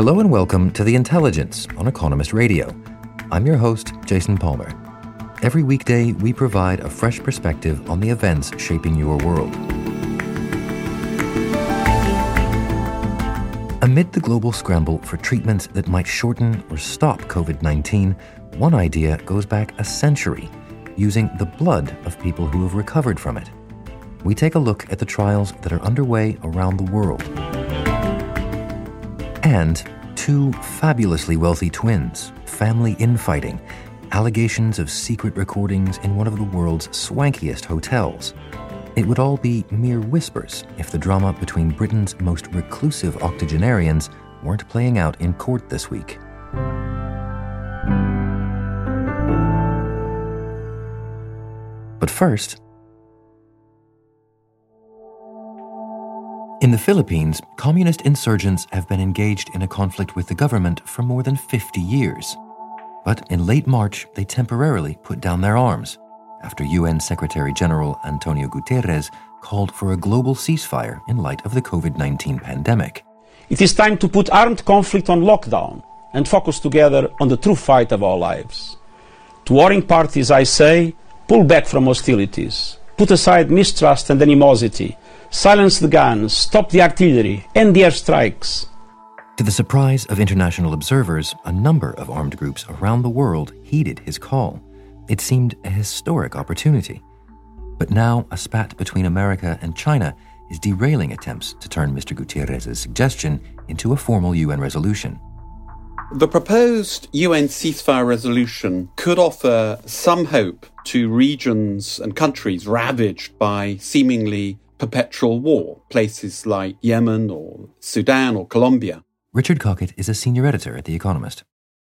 Hello and welcome to The Intelligence on Economist Radio. I'm your host, Jason Palmer. Every weekday, we provide a fresh perspective on the events shaping your world. Amid the global scramble for treatments that might shorten or stop COVID 19, one idea goes back a century using the blood of people who have recovered from it. We take a look at the trials that are underway around the world. And two fabulously wealthy twins, family infighting, allegations of secret recordings in one of the world's swankiest hotels. It would all be mere whispers if the drama between Britain's most reclusive octogenarians weren't playing out in court this week. But first, in the Philippines, communist insurgents have been engaged in a conflict with the government for more than 50 years. But in late March, they temporarily put down their arms after UN Secretary General Antonio Guterres called for a global ceasefire in light of the COVID 19 pandemic. It is time to put armed conflict on lockdown and focus together on the true fight of our lives. To warring parties, I say, pull back from hostilities, put aside mistrust and animosity, silence the guns, stop the artillery, end the airstrikes. To the surprise of international observers, a number of armed groups around the world heeded his call. It seemed a historic opportunity. But now, a spat between America and China is derailing attempts to turn Mr. Guterres's suggestion into a formal UN resolution. The proposed UN ceasefire resolution could offer some hope to regions and countries ravaged by seemingly perpetual war, places like Yemen or Sudan or Colombia. Richard Cockett is a senior editor at The Economist.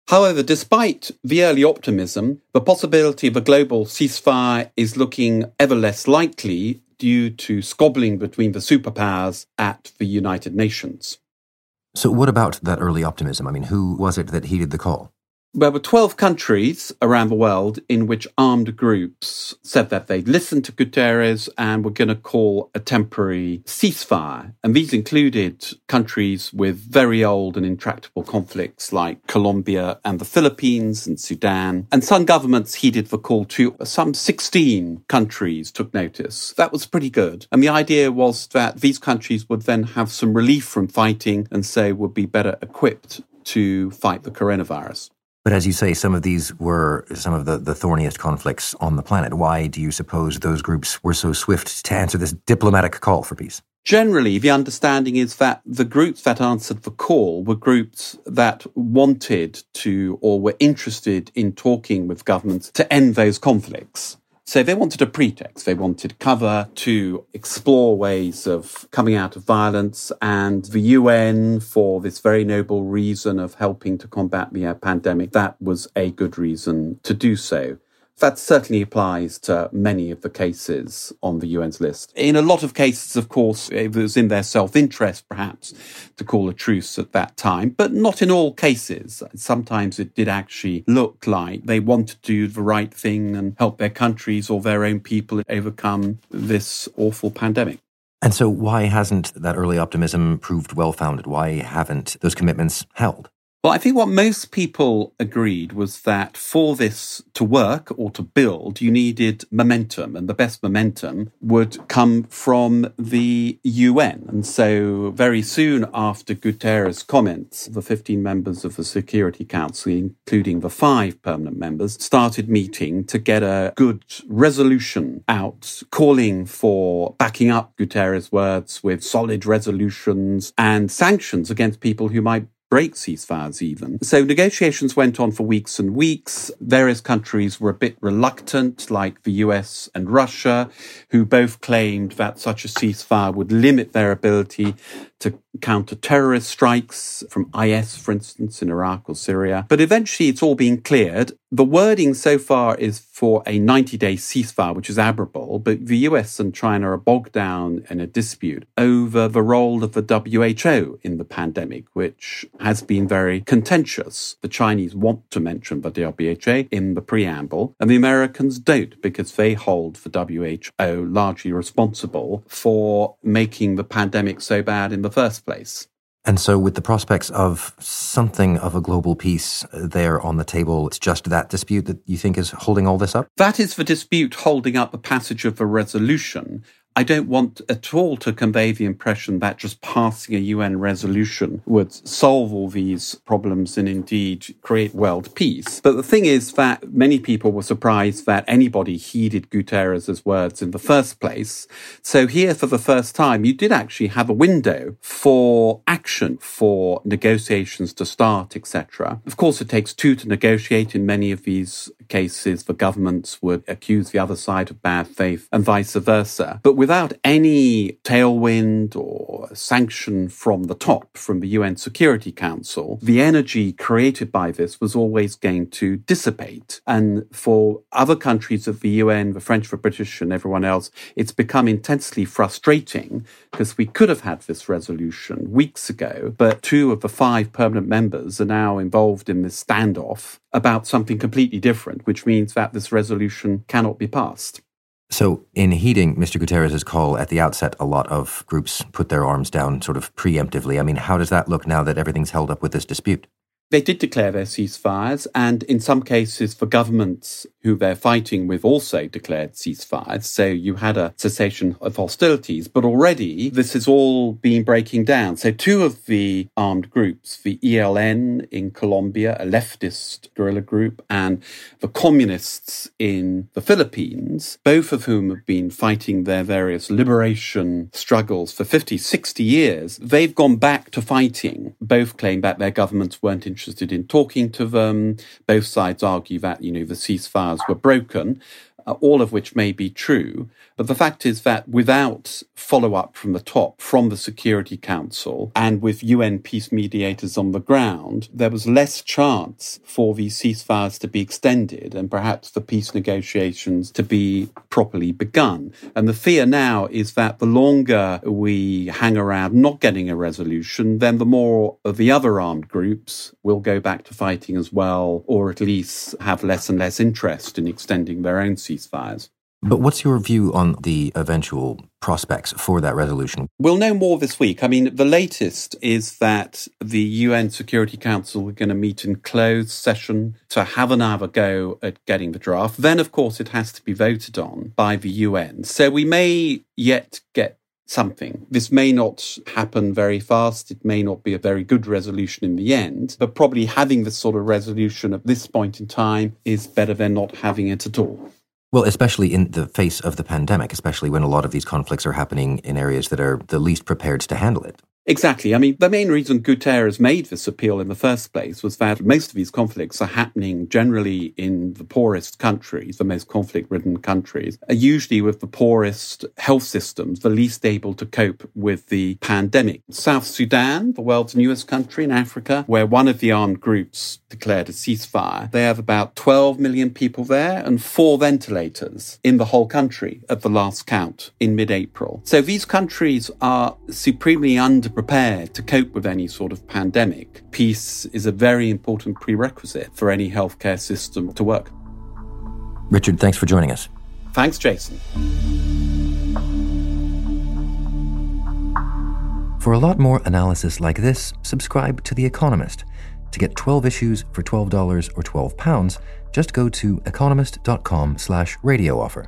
However, despite the early optimism, the possibility of a global ceasefire is looking ever less likely due to squabbling between the superpowers at the United Nations. So, what about that early optimism? I mean, who was it that heeded the call? There were 12 countries around the world in which armed groups said that they'd listened to Guterres and were going to call a temporary ceasefire. And these included countries with very old and intractable conflicts like Colombia and the Philippines and Sudan. And some governments heeded the call too. Some 16 countries took notice. That was pretty good. And the idea was that these countries would then have some relief from fighting and so would be better equipped to fight the coronavirus. But as you say, some of these were some of the, the thorniest conflicts on the planet. Why do you suppose those groups were so swift to answer this diplomatic call for peace? Generally, the understanding is that the groups that answered the call were groups that wanted to or were interested in talking with governments to end those conflicts. So they wanted a pretext. They wanted cover to explore ways of coming out of violence and the UN for this very noble reason of helping to combat the pandemic. That was a good reason to do so. That certainly applies to many of the cases on the UN's list. In a lot of cases, of course, it was in their self interest, perhaps, to call a truce at that time, but not in all cases. Sometimes it did actually look like they wanted to do the right thing and help their countries or their own people overcome this awful pandemic. And so, why hasn't that early optimism proved well founded? Why haven't those commitments held? Well, I think what most people agreed was that for this to work or to build, you needed momentum, and the best momentum would come from the UN. And so, very soon after Guterres' comments, the 15 members of the Security Council, including the five permanent members, started meeting to get a good resolution out, calling for backing up Guterres' words with solid resolutions and sanctions against people who might break ceasefires even. So negotiations went on for weeks and weeks. Various countries were a bit reluctant, like the US and Russia, who both claimed that such a ceasefire would limit their ability to counter terrorist strikes from IS, for instance, in Iraq or Syria. But eventually it's all been cleared. The wording so far is for a 90 day ceasefire, which is admirable, but the US and China are bogged down in a dispute over the role of the WHO in the pandemic, which has been very contentious. The Chinese want to mention the WHO in the preamble, and the Americans don't because they hold the WHO largely responsible for making the pandemic so bad in the first place. And so, with the prospects of something of a global peace there on the table, it's just that dispute that you think is holding all this up? That is the dispute holding up the passage of a resolution. I don't want at all to convey the impression that just passing a UN resolution would solve all these problems and indeed create world peace. But the thing is that many people were surprised that anybody heeded Guterres' words in the first place. So here for the first time, you did actually have a window for action, for negotiations to start, etc. Of course, it takes two to negotiate. In many of these cases, the governments would accuse the other side of bad faith and vice versa. But without any tailwind or sanction from the top, from the UN Security Council, the energy created by this was always going to dissipate. And for other countries of the UN, the French, the British, and everyone else, it's become intensely frustrating because we could have had this resolution weeks ago, but two of the five permanent members are now involved in this standoff about something completely different, which means that this resolution cannot be passed. So, in heeding Mr. Guterres' call at the outset, a lot of groups put their arms down sort of preemptively. I mean, how does that look now that everything's held up with this dispute? They did declare their ceasefires, and in some cases, for governments who they're fighting with also declared ceasefires. So you had a cessation of hostilities, but already this has all been breaking down. So two of the armed groups, the ELN in Colombia, a leftist guerrilla group, and the communists in the Philippines, both of whom have been fighting their various liberation struggles for 50, 60 years, they've gone back to fighting. Both claim that their governments weren't interested in talking to them. Both sides argue that, you know, the ceasefires were broken, Uh, all of which may be true. But the fact is that without follow up from the top, from the Security Council, and with UN peace mediators on the ground, there was less chance for these ceasefires to be extended and perhaps for peace negotiations to be properly begun. And the fear now is that the longer we hang around not getting a resolution, then the more of the other armed groups will go back to fighting as well, or at least have less and less interest in extending their own. But what's your view on the eventual prospects for that resolution? We'll know more this week. I mean, the latest is that the UN Security Council are going to meet in closed session to have another go at getting the draft. Then, of course, it has to be voted on by the UN. So we may yet get something. This may not happen very fast. It may not be a very good resolution in the end, but probably having this sort of resolution at this point in time is better than not having it at all. Well, especially in the face of the pandemic, especially when a lot of these conflicts are happening in areas that are the least prepared to handle it. Exactly. I mean, the main reason Guterres made this appeal in the first place was that most of these conflicts are happening generally in the poorest countries, the most conflict ridden countries, uh, usually with the poorest health systems, the least able to cope with the pandemic. South Sudan, the world's newest country in Africa, where one of the armed groups declared a ceasefire, they have about 12 million people there and four ventilators in the whole country at the last count in mid April. So these countries are supremely under prepared to cope with any sort of pandemic. Peace is a very important prerequisite for any healthcare system to work. Richard, thanks for joining us. Thanks, Jason. For a lot more analysis like this, subscribe to The Economist. To get 12 issues for $12 or 12 pounds, just go to economist.com slash radio offer.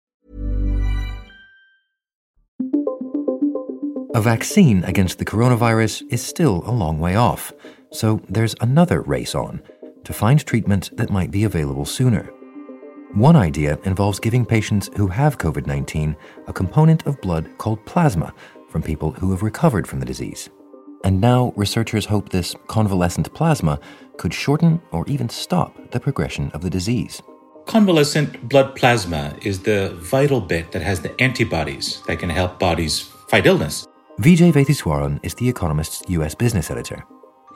A vaccine against the coronavirus is still a long way off, so there's another race on to find treatment that might be available sooner. One idea involves giving patients who have COVID 19 a component of blood called plasma from people who have recovered from the disease. And now researchers hope this convalescent plasma could shorten or even stop the progression of the disease. Convalescent blood plasma is the vital bit that has the antibodies that can help bodies fight illness. Vijay Vaitheeswaran is The Economist's US business editor.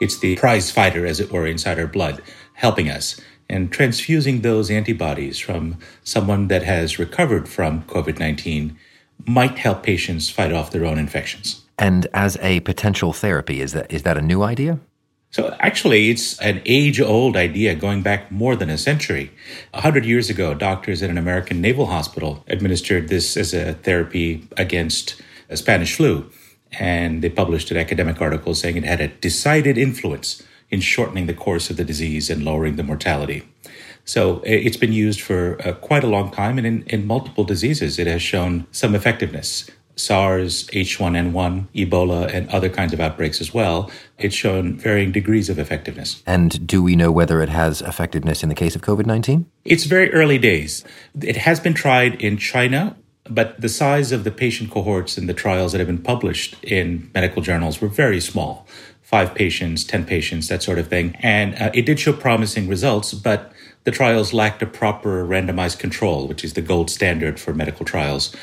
It's the prize fighter, as it were, inside our blood, helping us. And transfusing those antibodies from someone that has recovered from COVID 19 might help patients fight off their own infections. And as a potential therapy, is that, is that a new idea? So actually, it's an age old idea going back more than a century. A hundred years ago, doctors at an American naval hospital administered this as a therapy against a Spanish flu. And they published an academic article saying it had a decided influence in shortening the course of the disease and lowering the mortality. So it's been used for uh, quite a long time, and in, in multiple diseases, it has shown some effectiveness. SARS, H1N1, Ebola, and other kinds of outbreaks as well, it's shown varying degrees of effectiveness. And do we know whether it has effectiveness in the case of COVID 19? It's very early days. It has been tried in China, but the size of the patient cohorts in the trials that have been published in medical journals were very small five patients, 10 patients, that sort of thing. And uh, it did show promising results, but the trials lacked a proper randomized control, which is the gold standard for medical trials.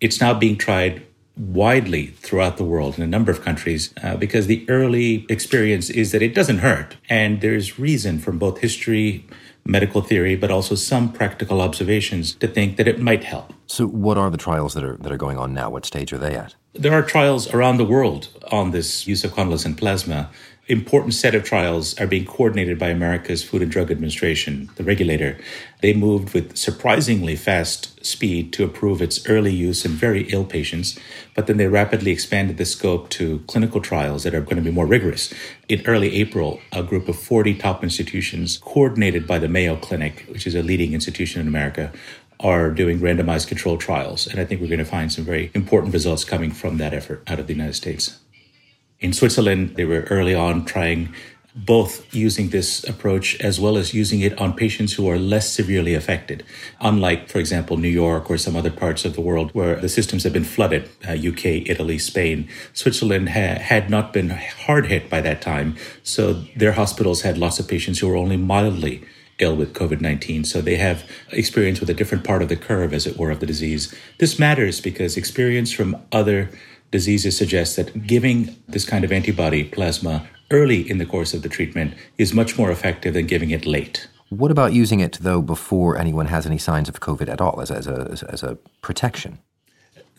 It's now being tried widely throughout the world in a number of countries uh, because the early experience is that it doesn't hurt. And there's reason from both history, medical theory, but also some practical observations to think that it might help. So, what are the trials that are that are going on now? What stage are they at? There are trials around the world on this use of convalescent plasma. Important set of trials are being coordinated by America's Food and Drug Administration, the regulator. They moved with surprisingly fast speed to approve its early use in very ill patients, but then they rapidly expanded the scope to clinical trials that are going to be more rigorous. In early April, a group of 40 top institutions, coordinated by the Mayo Clinic, which is a leading institution in America, are doing randomized controlled trials. And I think we're going to find some very important results coming from that effort out of the United States. In Switzerland, they were early on trying both using this approach as well as using it on patients who are less severely affected. Unlike, for example, New York or some other parts of the world where the systems have been flooded, uh, UK, Italy, Spain, Switzerland ha- had not been hard hit by that time. So their hospitals had lots of patients who were only mildly ill with COVID 19. So they have experience with a different part of the curve, as it were, of the disease. This matters because experience from other diseases suggest that giving this kind of antibody plasma early in the course of the treatment is much more effective than giving it late. What about using it, though, before anyone has any signs of COVID at all, as, as, a, as a protection?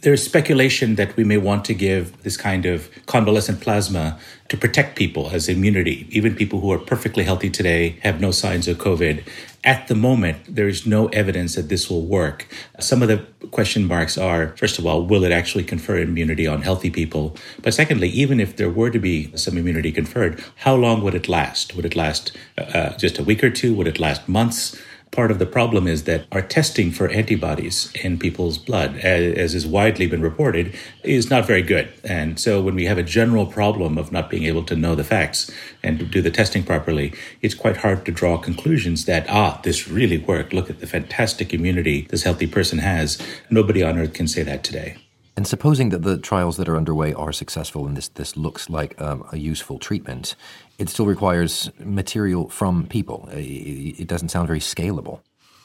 There's speculation that we may want to give this kind of convalescent plasma to protect people as immunity. Even people who are perfectly healthy today have no signs of COVID. At the moment, there is no evidence that this will work. Some of the question marks are first of all, will it actually confer immunity on healthy people? But secondly, even if there were to be some immunity conferred, how long would it last? Would it last uh, just a week or two? Would it last months? Part of the problem is that our testing for antibodies in people's blood, as is widely been reported, is not very good. And so when we have a general problem of not being able to know the facts and do the testing properly, it's quite hard to draw conclusions that, ah, this really worked. Look at the fantastic immunity this healthy person has. Nobody on earth can say that today. And supposing that the trials that are underway are successful and this, this looks like um, a useful treatment, it still requires material from people. It doesn't sound very scalable.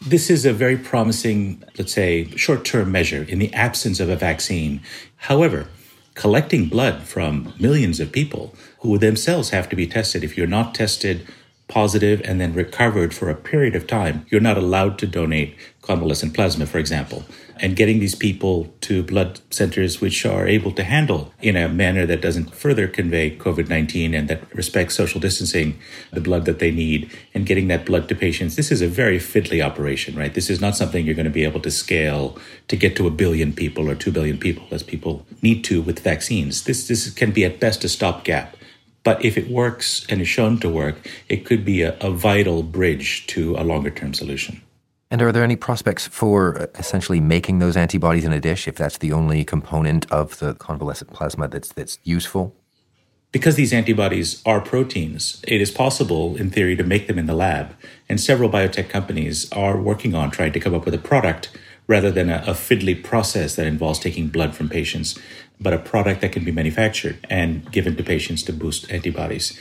This is a very promising, let's say, short term measure in the absence of a vaccine. However, collecting blood from millions of people who themselves have to be tested, if you're not tested positive and then recovered for a period of time, you're not allowed to donate convalescent plasma, for example. And getting these people to blood centers which are able to handle in a manner that doesn't further convey COVID 19 and that respects social distancing the blood that they need and getting that blood to patients. This is a very fiddly operation, right? This is not something you're going to be able to scale to get to a billion people or two billion people as people need to with vaccines. This, this can be at best a stopgap. But if it works and is shown to work, it could be a, a vital bridge to a longer term solution. And are there any prospects for uh, essentially making those antibodies in a dish if that's the only component of the convalescent plasma that's that's useful? Because these antibodies are proteins, it is possible in theory to make them in the lab. And several biotech companies are working on trying to come up with a product rather than a, a fiddly process that involves taking blood from patients, but a product that can be manufactured and given to patients to boost antibodies.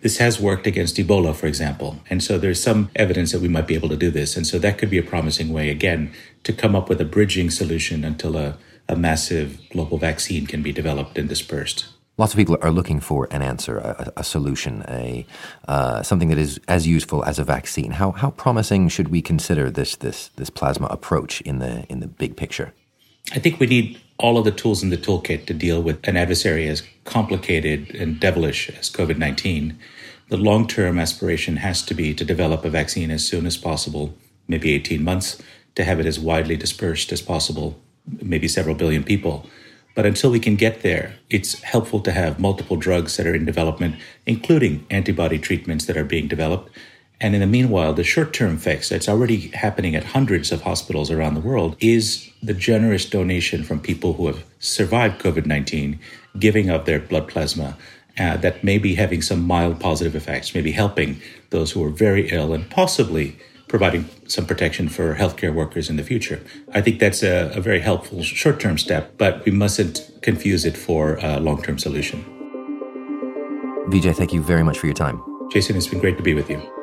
This has worked against Ebola, for example. And so there's some evidence that we might be able to do this. And so that could be a promising way, again, to come up with a bridging solution until a, a massive global vaccine can be developed and dispersed. Lots of people are looking for an answer, a, a solution, a uh, something that is as useful as a vaccine. How how promising should we consider this this this plasma approach in the in the big picture? I think we need all of the tools in the toolkit to deal with an adversary as complicated and devilish as COVID nineteen. The long term aspiration has to be to develop a vaccine as soon as possible, maybe eighteen months, to have it as widely dispersed as possible, maybe several billion people but until we can get there, it's helpful to have multiple drugs that are in development, including antibody treatments that are being developed. And in the meanwhile, the short term fix that's already happening at hundreds of hospitals around the world is the generous donation from people who have survived COVID 19, giving up their blood plasma uh, that may be having some mild positive effects, maybe helping those who are very ill and possibly providing some protection for healthcare workers in the future. I think that's a, a very helpful short term step, but we mustn't confuse it for a long term solution. Vijay, thank you very much for your time. Jason, it's been great to be with you.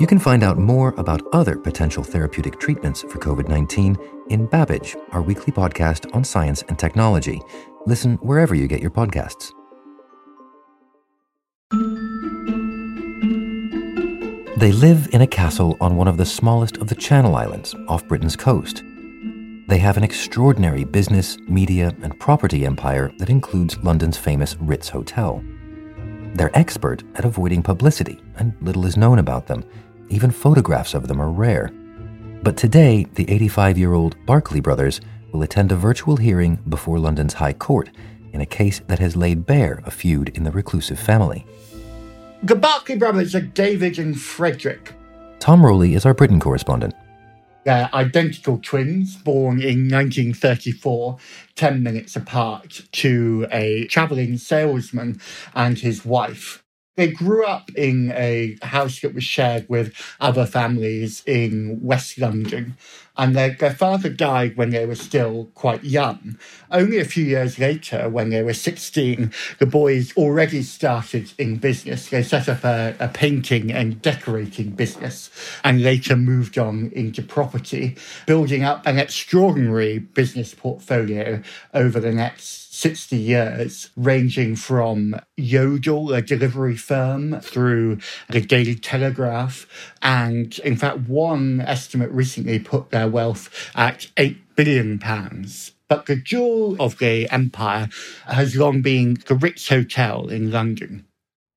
You can find out more about other potential therapeutic treatments for COVID 19 in Babbage, our weekly podcast on science and technology. Listen wherever you get your podcasts. They live in a castle on one of the smallest of the Channel Islands off Britain's coast. They have an extraordinary business, media, and property empire that includes London's famous Ritz Hotel. They're expert at avoiding publicity, and little is known about them. Even photographs of them are rare. But today, the 85 year old Barclay brothers will attend a virtual hearing before London's High Court in a case that has laid bare a feud in the reclusive family. The Barclay brothers are David and Frederick. Tom Rowley is our Britain correspondent. They're identical twins, born in 1934, 10 minutes apart, to a travelling salesman and his wife. They grew up in a house that was shared with other families in West London, and their, their father died when they were still quite young. Only a few years later, when they were 16, the boys already started in business. They set up a, a painting and decorating business and later moved on into property, building up an extraordinary business portfolio over the next 60 years, ranging from Yodel, a delivery firm, through the Daily Telegraph. And in fact, one estimate recently put their wealth at £8 billion. But the jewel of the empire has long been the Ritz Hotel in London.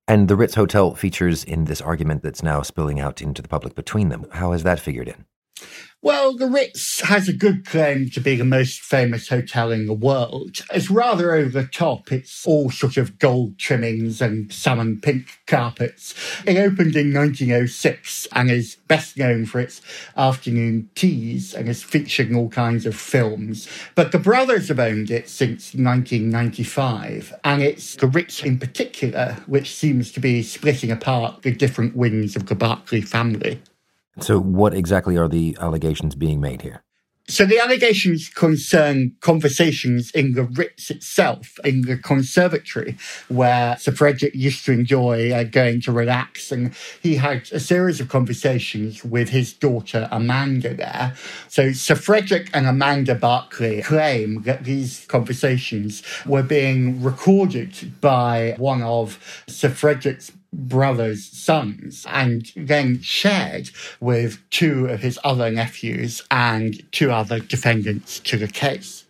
And the Ritz Hotel features in this argument that's now spilling out into the public between them. How has that figured in? Well, the Ritz has a good claim to be the most famous hotel in the world. It's rather over the top. It's all sort of gold trimmings and salmon pink carpets. It opened in 1906 and is best known for its afternoon teas and is featuring all kinds of films. But the brothers have owned it since 1995, and it's the Ritz in particular which seems to be splitting apart the different wings of the Barclay family. So, what exactly are the allegations being made here? So the allegations concern conversations in the Ritz itself, in the conservatory, where Sir Frederick used to enjoy uh, going to relax. And he had a series of conversations with his daughter Amanda there. So Sir Frederick and Amanda Barclay claim that these conversations were being recorded by one of Sir Frederick's brother's sons and then shared with two of his other nephews and two other defendants to the case.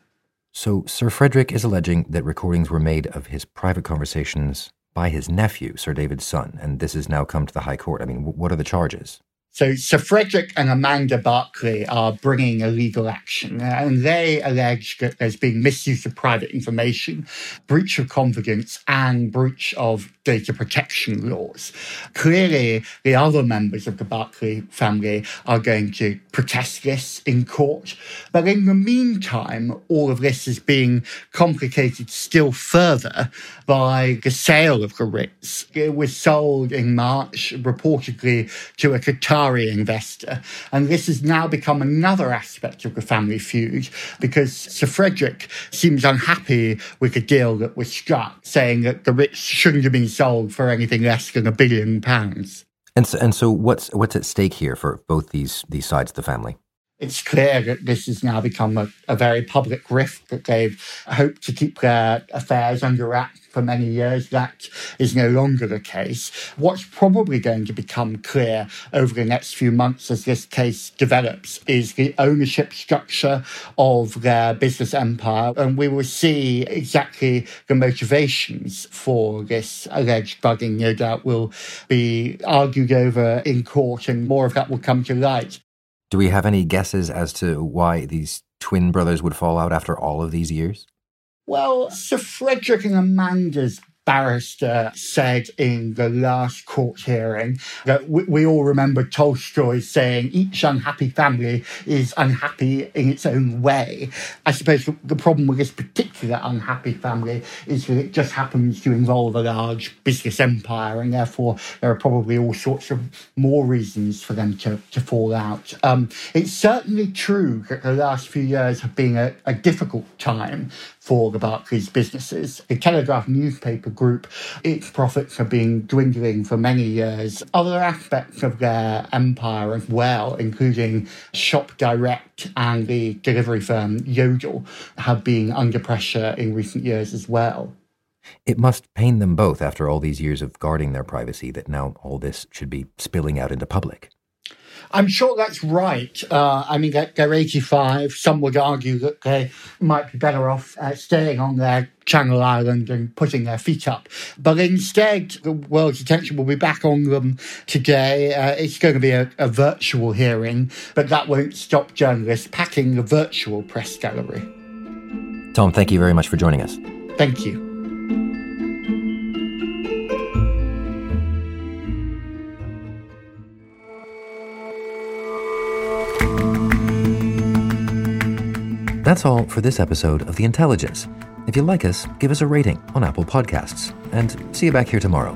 So, Sir Frederick is alleging that recordings were made of his private conversations by his nephew, Sir David's son, and this has now come to the High Court. I mean, what are the charges? So Sir Frederick and Amanda Barclay are bringing a legal action, uh, and they allege that there's been misuse of private information, breach of confidence, and breach of data protection laws. Clearly, the other members of the Barclay family are going to protest this in court. But in the meantime, all of this is being complicated still further by the sale of the Ritz. It was sold in March, reportedly to a Qatar Qatari investor. And this has now become another aspect of the family feud because Sir Frederick seems unhappy with the deal that was struck, saying that the Ritz shouldn't have been sold for anything less than a billion pounds. And so, and so what's what's at stake here for both these these sides of the family? It's clear that this has now become a, a, very public rift that they've hoped to keep their affairs under wraps for many years. That is no longer the case. What's probably going to become clear over the next few months as this case develops is the ownership structure of their business empire. And we will see exactly the motivations for this alleged bugging, no doubt, will be argued over in court, and more of that will come to light. Do we have any guesses as to why these twin brothers would fall out after all of these years? Well, Sir Frederick and Amanda's barrister said in the last court hearing that we, we, all remember Tolstoy saying each unhappy family is unhappy in its own way. I suppose the, the problem with this particular unhappy family is that it just happens to involve a large business empire, and therefore there are probably all sorts of more reasons for them to, to fall out. Um, it's certainly true that the last few years have been a, a difficult time for the Barclays businesses. The Telegraph newspaper group, its profits have been dwindling for many years. Other aspects of their empire as well, including Shop Direct and the delivery firm Yodel, have been under pressure in recent years as well. It must pain them both after all these years of guarding their privacy that now all this should be spilling out into public. I'm sure that's right. Uh, I mean, they're 85. Some would argue that they might be better off uh, staying on their Channel Island and putting their feet up. But instead, the world's attention will be back on them today. Uh, it's going to be a, a virtual hearing, but that won't stop journalists packing the virtual press gallery. Tom, thank you very much for joining us. Thank you. That's all for this episode of The Intelligence. If you like us, give us a rating on Apple Podcasts. And see you back here tomorrow.